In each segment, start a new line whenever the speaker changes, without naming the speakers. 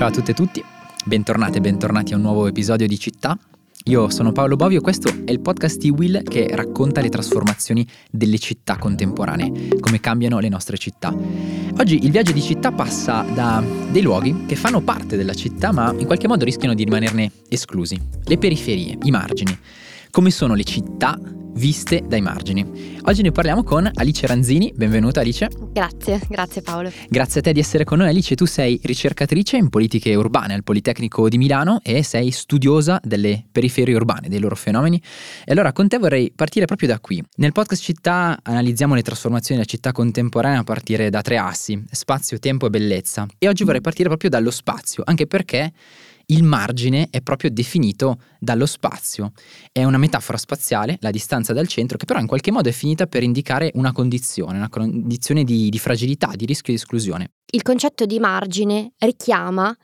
Ciao a tutte e tutti, bentornate e bentornati a un nuovo episodio di Città. Io sono Paolo Bovio, questo è il podcast di Will che racconta le trasformazioni delle città contemporanee, come cambiano le nostre città. Oggi il viaggio di città passa da dei luoghi che fanno parte della città ma in qualche modo rischiano di rimanerne esclusi, le periferie, i margini. Come sono le città viste dai margini. Oggi ne parliamo con Alice Ranzini, benvenuta Alice.
Grazie, grazie Paolo.
Grazie a te di essere con noi Alice, tu sei ricercatrice in politiche urbane al Politecnico di Milano e sei studiosa delle periferie urbane, dei loro fenomeni. E allora con te vorrei partire proprio da qui. Nel podcast Città analizziamo le trasformazioni della città contemporanea a partire da tre assi, spazio, tempo e bellezza. E oggi vorrei partire proprio dallo spazio, anche perché il margine è proprio definito dallo spazio. È una metafora spaziale, la distanza dal centro, che però in qualche modo è finita per indicare una condizione, una condizione di, di fragilità, di rischio di esclusione.
Il concetto di margine richiama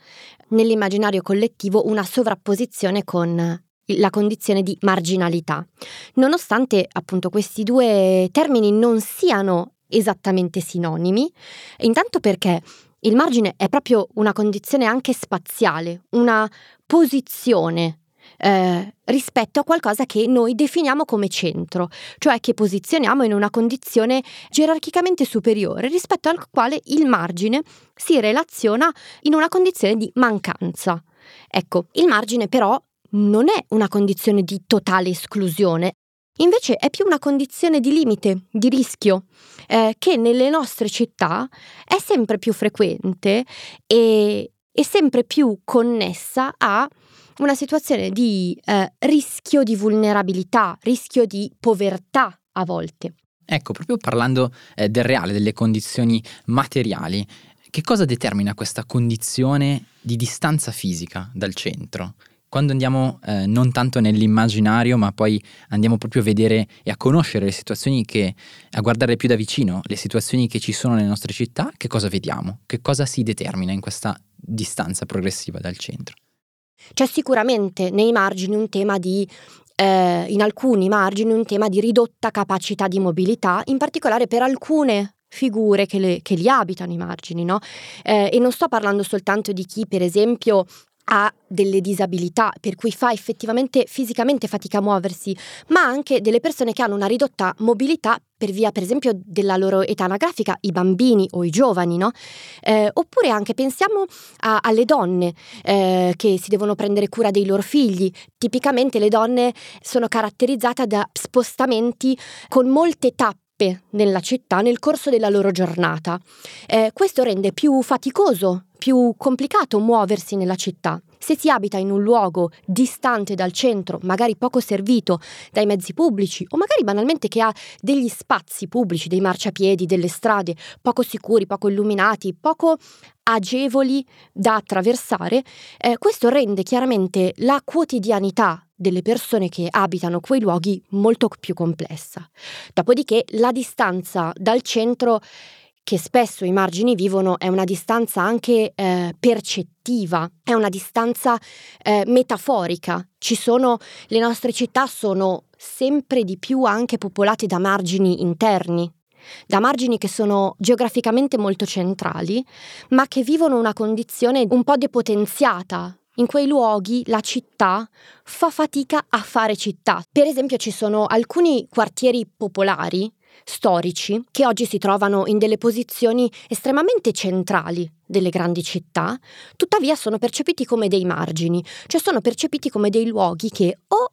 nell'immaginario collettivo una sovrapposizione con la condizione di marginalità. Nonostante appunto questi due termini non siano esattamente sinonimi, intanto perché il margine è proprio una condizione anche spaziale, una posizione eh, rispetto a qualcosa che noi definiamo come centro, cioè che posizioniamo in una condizione gerarchicamente superiore rispetto al quale il margine si relaziona in una condizione di mancanza. Ecco, il margine però non è una condizione di totale esclusione, Invece è più una condizione di limite, di rischio, eh, che nelle nostre città è sempre più frequente e, e sempre più connessa a una situazione di eh, rischio di vulnerabilità, rischio di povertà a volte.
Ecco, proprio parlando eh, del reale, delle condizioni materiali, che cosa determina questa condizione di distanza fisica dal centro? Quando andiamo eh, non tanto nell'immaginario, ma poi andiamo proprio a vedere e a conoscere le situazioni che, a guardare più da vicino, le situazioni che ci sono nelle nostre città, che cosa vediamo? Che cosa si determina in questa distanza progressiva dal centro?
C'è sicuramente nei margini un tema di eh, in alcuni margini un tema di ridotta capacità di mobilità, in particolare per alcune figure che, le, che li abitano i margini, no? Eh, e non sto parlando soltanto di chi, per esempio, ha delle disabilità, per cui fa effettivamente fisicamente fatica a muoversi, ma anche delle persone che hanno una ridotta mobilità per via, per esempio, della loro età anagrafica, i bambini o i giovani, no? Eh, oppure anche pensiamo a, alle donne eh, che si devono prendere cura dei loro figli. Tipicamente le donne sono caratterizzate da spostamenti con molte tappe nella città nel corso della loro giornata. Eh, questo rende più faticoso più complicato muoversi nella città. Se si abita in un luogo distante dal centro, magari poco servito dai mezzi pubblici o magari banalmente che ha degli spazi pubblici, dei marciapiedi, delle strade poco sicuri, poco illuminati, poco agevoli da attraversare, eh, questo rende chiaramente la quotidianità delle persone che abitano quei luoghi molto più complessa. Dopodiché la distanza dal centro che spesso i margini vivono è una distanza anche eh, percettiva, è una distanza eh, metaforica. Sono, le nostre città sono sempre di più anche popolate da margini interni, da margini che sono geograficamente molto centrali, ma che vivono una condizione un po' depotenziata. In quei luoghi la città fa fatica a fare città. Per esempio ci sono alcuni quartieri popolari storici che oggi si trovano in delle posizioni estremamente centrali delle grandi città, tuttavia sono percepiti come dei margini, cioè sono percepiti come dei luoghi che o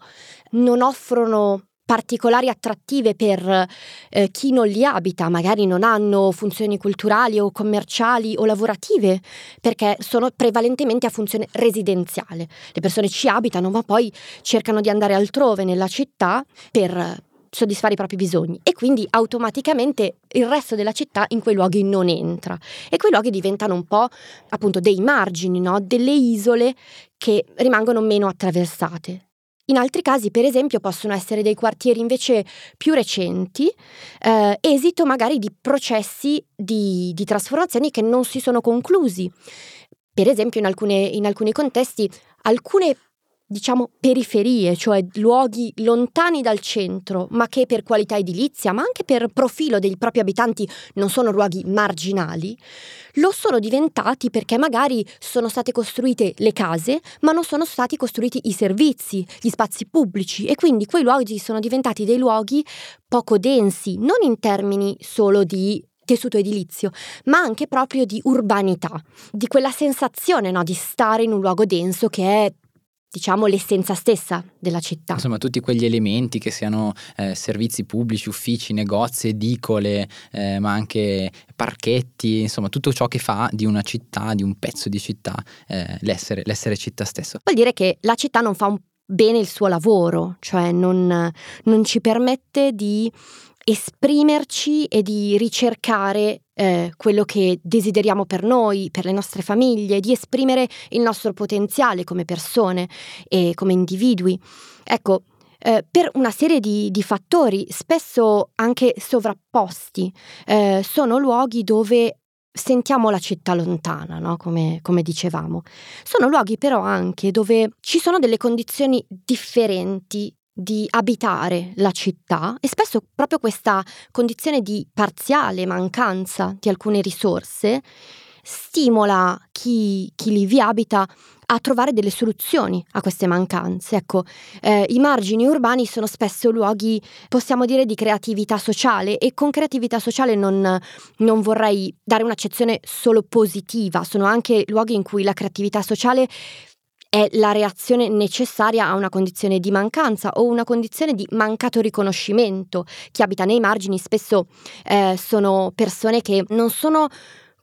non offrono particolari attrattive per eh, chi non li abita, magari non hanno funzioni culturali o commerciali o lavorative, perché sono prevalentemente a funzione residenziale. Le persone ci abitano, ma poi cercano di andare altrove nella città per soddisfare i propri bisogni e quindi automaticamente il resto della città in quei luoghi non entra e quei luoghi diventano un po' appunto dei margini, no? delle isole che rimangono meno attraversate. In altri casi, per esempio, possono essere dei quartieri invece più recenti, eh, esito magari di processi di, di trasformazioni che non si sono conclusi. Per esempio, in, alcune, in alcuni contesti, alcune diciamo periferie, cioè luoghi lontani dal centro, ma che per qualità edilizia, ma anche per profilo dei propri abitanti non sono luoghi marginali, lo sono diventati perché magari sono state costruite le case, ma non sono stati costruiti i servizi, gli spazi pubblici. E quindi quei luoghi sono diventati dei luoghi poco densi, non in termini solo di tessuto edilizio, ma anche proprio di urbanità, di quella sensazione no, di stare in un luogo denso che è diciamo l'essenza stessa della città.
Insomma, tutti quegli elementi che siano eh, servizi pubblici, uffici, negozi, edicole, eh, ma anche parchetti, insomma, tutto ciò che fa di una città, di un pezzo di città, eh, l'essere, l'essere, città stesso.
Vuol dire che la città non fa un bene il suo lavoro, cioè non, non ci permette di esprimerci e di ricercare eh, quello che desideriamo per noi, per le nostre famiglie, di esprimere il nostro potenziale come persone e come individui. Ecco, eh, per una serie di, di, fattori, spesso anche sovrapposti, eh, sono luoghi dove sentiamo la città lontana, no? come, come, dicevamo. Sono luoghi però anche dove ci sono delle condizioni differenti di abitare la città e spesso proprio questa condizione di parziale mancanza di alcune risorse stimola chi, chi li vi abita a trovare delle soluzioni a queste mancanze. Ecco, eh, i margini urbani sono spesso luoghi, possiamo dire, di creatività sociale e con creatività sociale non, non vorrei dare un'accezione solo positiva, sono anche luoghi in cui la creatività sociale è la reazione necessaria a una condizione di mancanza o una condizione di mancato riconoscimento. Chi abita nei margini spesso eh, sono persone che non sono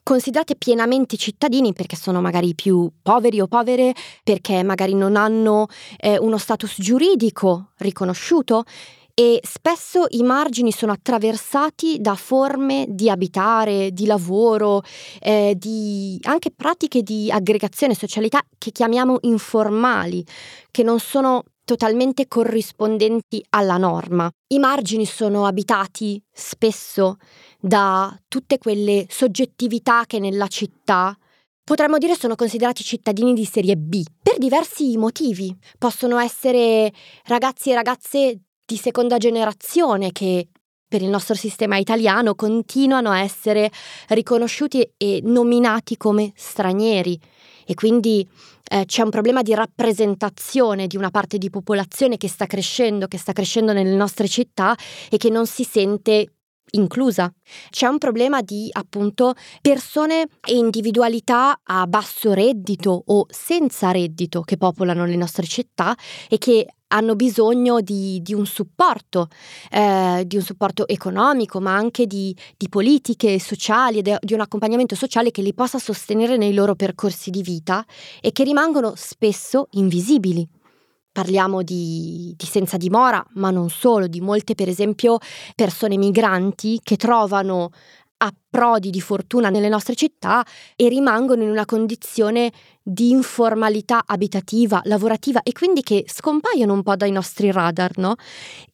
considerate pienamente cittadini perché sono magari più poveri o povere, perché magari non hanno eh, uno status giuridico riconosciuto e spesso i margini sono attraversati da forme di abitare, di lavoro, eh, di anche pratiche di aggregazione, socialità che chiamiamo informali, che non sono totalmente corrispondenti alla norma. I margini sono abitati spesso da tutte quelle soggettività che nella città potremmo dire sono considerati cittadini di serie B per diversi motivi. Possono essere ragazzi e ragazze di seconda generazione che per il nostro sistema italiano continuano a essere riconosciuti e nominati come stranieri e quindi eh, c'è un problema di rappresentazione di una parte di popolazione che sta crescendo, che sta crescendo nelle nostre città e che non si sente inclusa. C'è un problema di appunto persone e individualità a basso reddito o senza reddito che popolano le nostre città e che hanno bisogno di, di un supporto, eh, di un supporto economico, ma anche di, di politiche sociali, di un accompagnamento sociale che li possa sostenere nei loro percorsi di vita e che rimangono spesso invisibili. Parliamo di, di, senza dimora, ma non solo, di molte per esempio persone migranti che trovano approdi di fortuna nelle nostre città e rimangono in una condizione di informalità abitativa, lavorativa e quindi che scompaiono un po' dai nostri radar, no?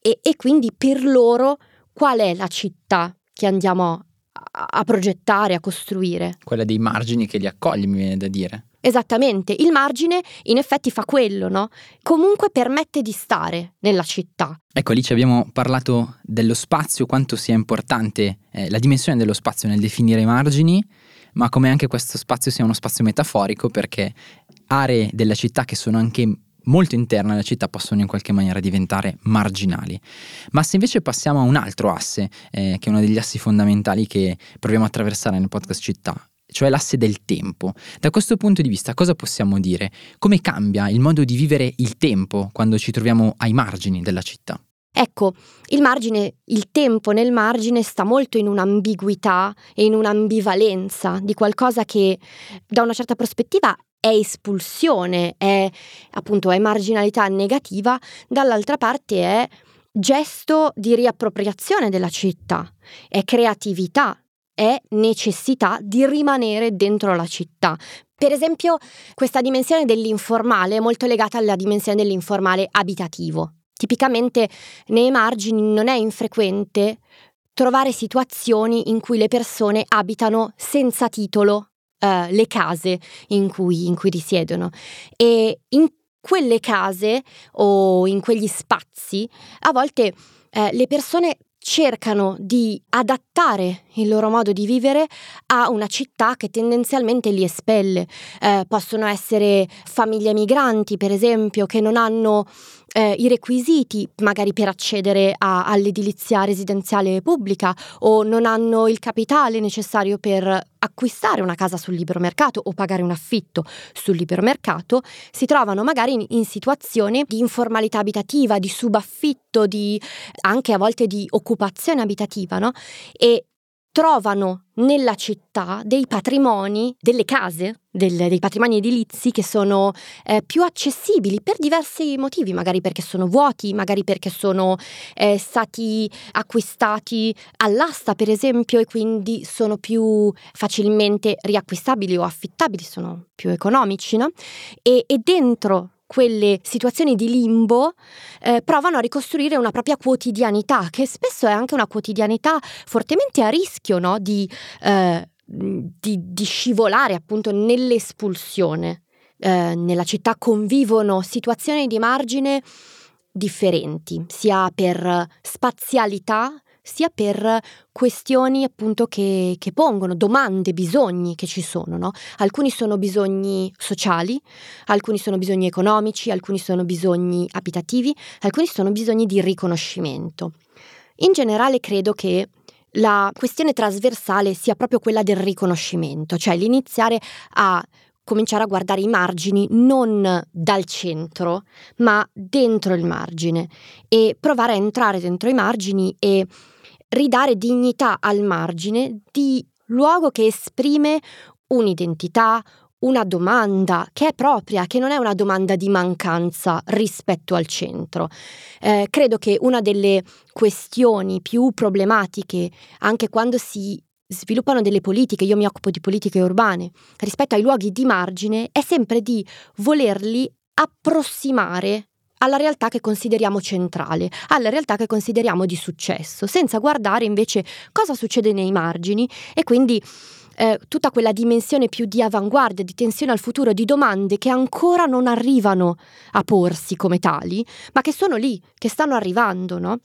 E, e quindi per loro qual è la città che andiamo a, a progettare, a costruire?
Quella dei margini che li accoglie, mi viene da dire.
Esattamente, il margine in effetti fa quello, no? Comunque permette di stare nella città.
Ecco, lì ci abbiamo parlato dello spazio, quanto sia importante eh, la dimensione dello spazio nel definire i margini, ma come anche questo spazio sia uno spazio metaforico perché aree della città che sono anche molto interne alla città possono in qualche maniera diventare marginali. Ma se invece passiamo a un altro asse, eh, che è uno degli assi fondamentali che proviamo a attraversare nel podcast città, cioè l'asse del tempo. Da questo punto di vista cosa possiamo dire? Come cambia il modo di vivere il tempo quando ci troviamo ai margini della città?
Ecco, il margine, il tempo nel margine sta molto in un'ambiguità e in un'ambivalenza di qualcosa che da una certa prospettiva è espulsione, è appunto è marginalità negativa, dall'altra parte è gesto di riappropriazione della città, è creatività, è necessità di rimanere dentro la città. Per esempio, questa dimensione dell'informale è molto legata alla dimensione dell'informale abitativo. Tipicamente nei margini non è infrequente trovare situazioni in cui le persone abitano senza titolo Uh, le case in cui, in cui, risiedono. E in quelle case o in quegli spazi a volte eh, le persone cercano di adattare il loro modo di vivere a una città che tendenzialmente li espelle. Eh, possono essere famiglie migranti, per esempio, che non hanno eh, i requisiti magari per accedere a, all'edilizia residenziale pubblica o non hanno il capitale necessario per acquistare una casa sul libero mercato o pagare un affitto sul libero mercato, si trovano magari in, in situazioni di informalità abitativa, di subaffitto, di, anche a volte di occupazione abitativa, no? E trovano nella città dei patrimoni, delle case, del, dei patrimoni edilizi che sono eh, più accessibili per diversi motivi, magari perché sono vuoti, magari perché sono eh, stati acquistati all'asta per esempio e quindi sono più facilmente riacquistabili o affittabili, sono più economici, no? E, e dentro quelle situazioni di limbo eh, provano a ricostruire una propria quotidianità, che spesso è anche una quotidianità fortemente a rischio no? di, eh, di, di, scivolare appunto nell'espulsione. Eh, nella città convivono situazioni di margine differenti, sia per spazialità sia per questioni appunto che, che pongono, domande, bisogni che ci sono. No? Alcuni sono bisogni sociali, alcuni sono bisogni economici, alcuni sono bisogni abitativi, alcuni sono bisogni di riconoscimento. In generale credo che la questione trasversale sia proprio quella del riconoscimento, cioè l'iniziare a cominciare a guardare i margini non dal centro, ma dentro il margine e provare a entrare dentro i margini e ridare dignità al margine di luogo che esprime un'identità, una domanda che è propria, che non è una domanda di mancanza rispetto al centro. Eh, credo che una delle questioni più problematiche, anche quando si sviluppano delle politiche, io mi occupo di politiche urbane, rispetto ai luoghi di margine, è sempre di volerli approssimare alla realtà che consideriamo centrale, alla realtà che consideriamo di successo, senza guardare invece cosa succede nei margini e quindi eh, tutta quella dimensione più di avanguardia, di tensione al futuro, di domande che ancora non arrivano a porsi come tali, ma che sono lì, che stanno arrivando, no?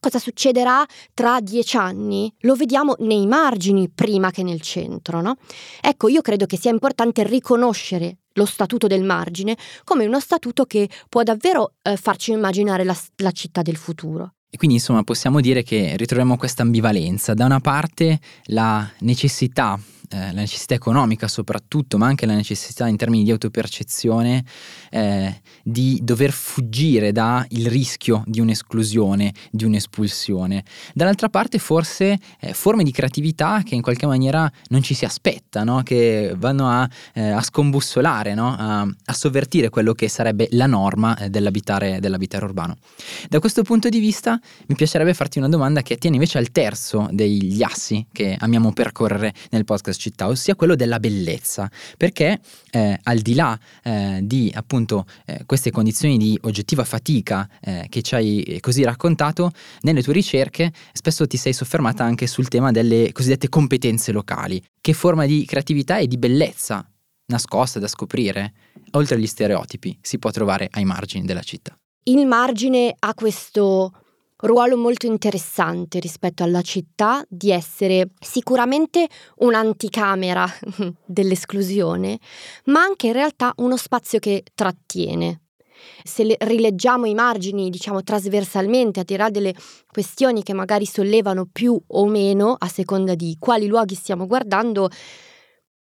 Cosa succederà tra dieci anni? Lo vediamo nei margini prima che nel centro, no? Ecco, io credo che sia importante riconoscere lo statuto del margine come uno statuto che può davvero eh, farci immaginare la, la città del futuro.
E quindi insomma possiamo dire che ritroviamo questa ambivalenza. Da una parte la necessità eh, la necessità economica soprattutto, ma anche la necessità in termini di autopercezione eh, di dover fuggire dal rischio di un'esclusione, di un'espulsione. Dall'altra parte forse eh, forme di creatività che in qualche maniera non ci si aspetta, no? che vanno a, eh, a scombussolare, no? a, a, sovvertire quello che sarebbe la norma eh, dell'abitare, dell'abitare urbano. Da questo punto di vista mi piacerebbe farti una domanda che attiene invece al terzo degli assi che amiamo percorrere nel podcast città, ossia quello della bellezza, perché eh, al di là eh, di appunto eh, queste condizioni di oggettiva fatica eh, che ci hai così raccontato, nelle tue ricerche spesso ti sei soffermata anche sul tema delle cosiddette competenze locali. Che forma di creatività e di bellezza nascosta da scoprire, oltre agli stereotipi, si può trovare ai margini della città?
Il margine ha questo ruolo molto interessante rispetto alla città di essere sicuramente un'anticamera dell'esclusione, ma anche in realtà uno spazio che trattiene. Se rileggiamo i margini, diciamo trasversalmente, a tirare delle questioni che magari sollevano più o meno a seconda di quali luoghi stiamo guardando,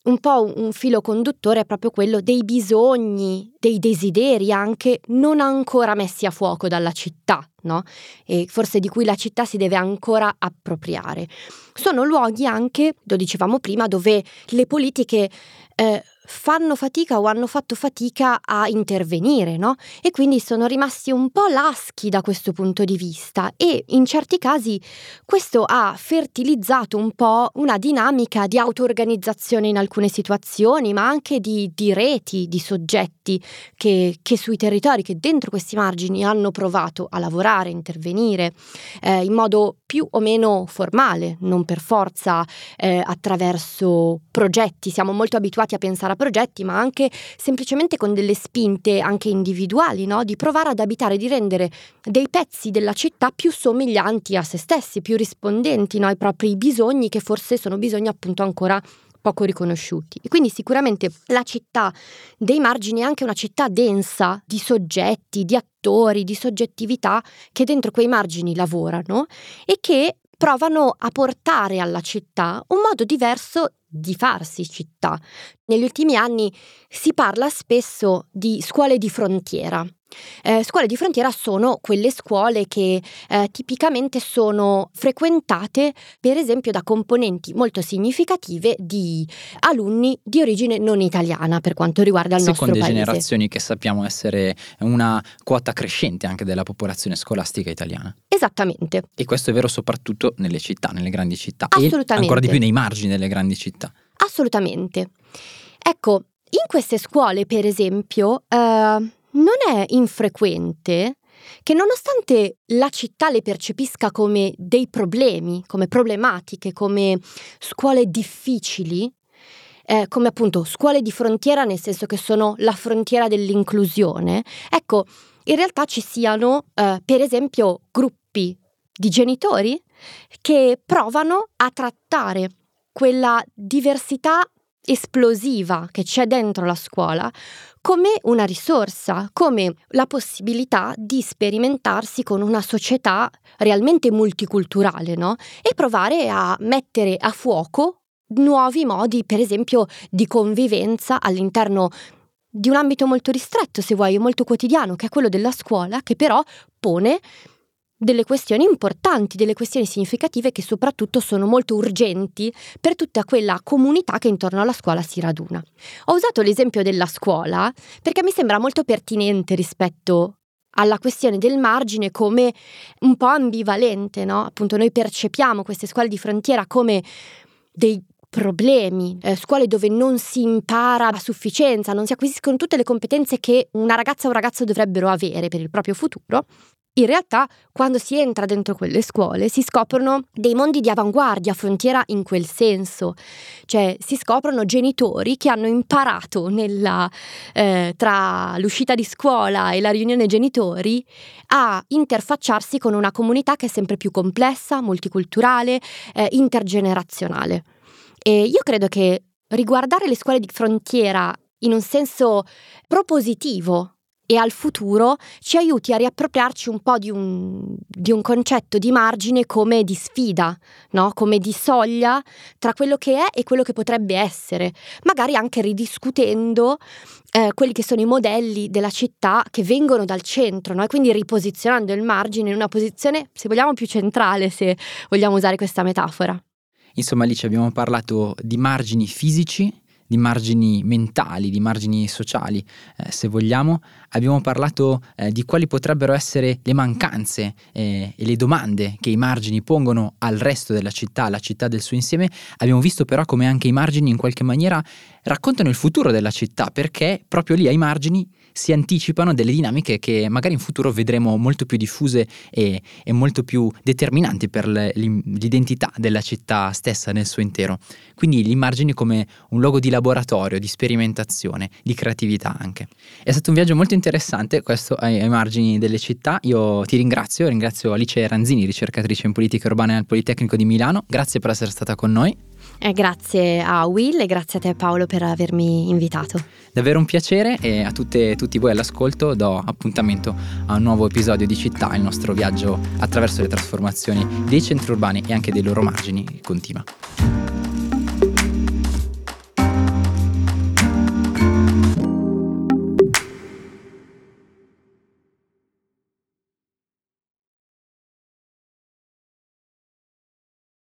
un po' un filo conduttore è proprio quello dei bisogni, dei desideri anche non ancora messi a fuoco dalla città, no? E forse di cui la città si deve ancora appropriare. Sono luoghi anche, lo dicevamo prima, dove le politiche eh, fanno fatica o hanno fatto fatica a intervenire, no? E quindi sono rimasti un po' laschi da questo punto di vista e in certi casi questo ha fertilizzato un po' una dinamica di auto-organizzazione in alcune situazioni, ma anche di, di reti, di soggetti che, che, sui territori, che dentro questi margini hanno provato a lavorare, intervenire eh, in modo più o meno formale, non per forza eh, attraverso progetti, siamo molto abituati a pensare a progetti, ma anche semplicemente con delle spinte anche individuali, no? di provare ad abitare, di rendere dei pezzi della città più somiglianti a se stessi, più rispondenti no? ai propri bisogni, che forse sono bisogni appunto ancora poco riconosciuti. E quindi sicuramente la città dei margini è anche una città densa di soggetti, di attori, di soggettività che dentro quei margini lavorano e che provano a portare alla città un modo diverso di farsi città. Negli ultimi anni si parla spesso di scuole di frontiera. Eh, scuole di frontiera sono quelle scuole che eh, tipicamente sono frequentate per esempio da componenti molto significative di alunni di origine non italiana per quanto riguarda il
Seconde
nostro
paese. generazioni che sappiamo essere una quota crescente anche della popolazione scolastica italiana.
Esattamente.
E questo è vero soprattutto nelle città, nelle grandi città. Assolutamente. E ancora di più nei margini delle grandi città.
Assolutamente. Ecco, in queste scuole, per esempio, eh, non è infrequente che nonostante la città le percepisca come dei problemi, come problematiche, come scuole difficili, eh, come appunto scuole di frontiera nel senso che sono la frontiera dell'inclusione, ecco, in realtà ci siano eh, per esempio gruppi di genitori che provano a trattare quella diversità esplosiva che c'è dentro la scuola come una risorsa, come la possibilità di sperimentarsi con una società realmente multiculturale, no? E provare a mettere a fuoco nuovi modi, per esempio, di convivenza all'interno di un ambito molto ristretto, se vuoi, molto quotidiano, che è quello della scuola, che però pone delle questioni importanti, delle questioni significative che soprattutto sono molto urgenti per tutta quella comunità che intorno alla scuola si raduna. Ho usato l'esempio della scuola perché mi sembra molto pertinente rispetto alla questione del margine come un po' ambivalente, no? Appunto noi percepiamo queste scuole di frontiera come dei problemi, eh, scuole dove non si impara a sufficienza, non si acquisiscono tutte le competenze che una ragazza o un ragazzo dovrebbero avere per il proprio futuro, in realtà, quando si entra dentro quelle scuole, si scoprono dei mondi di avanguardia, frontiera in quel senso, cioè si scoprono genitori che hanno imparato nella, eh, tra l'uscita di scuola e la riunione genitori a interfacciarsi con una comunità che è sempre più complessa, multiculturale, eh, intergenerazionale. E io credo che riguardare le scuole di frontiera in un senso propositivo e al futuro ci aiuti a riappropriarci un po' di un, di un concetto di margine come di sfida, no? come di soglia tra quello che è e quello che potrebbe essere, magari anche ridiscutendo eh, quelli che sono i modelli della città che vengono dal centro no? e quindi riposizionando il margine in una posizione, se vogliamo, più centrale, se vogliamo usare questa metafora.
Insomma, ci abbiamo parlato di margini fisici di margini mentali, di margini sociali, eh, se vogliamo. Abbiamo parlato eh, di quali potrebbero essere le mancanze eh, e le domande che i margini pongono al resto della città, alla città del suo insieme. Abbiamo visto però come anche i margini in qualche maniera raccontano il futuro della città, perché proprio lì ai margini si anticipano delle dinamiche che magari in futuro vedremo molto più diffuse e, e molto più determinanti per l'identità della città stessa nel suo intero. Quindi gli immagini come un luogo di laboratorio, di sperimentazione, di creatività anche. È stato un viaggio molto interessante questo ai, ai margini delle città. Io ti ringrazio, ringrazio Alice Ranzini, ricercatrice in politica urbana al Politecnico di Milano. Grazie per essere stata con noi.
Eh, grazie a Will e grazie a te Paolo per avermi invitato.
Davvero un piacere e a tutte, tutti voi all'ascolto do appuntamento a un nuovo episodio di Città, il nostro viaggio attraverso le trasformazioni dei centri urbani e anche dei loro margini continua.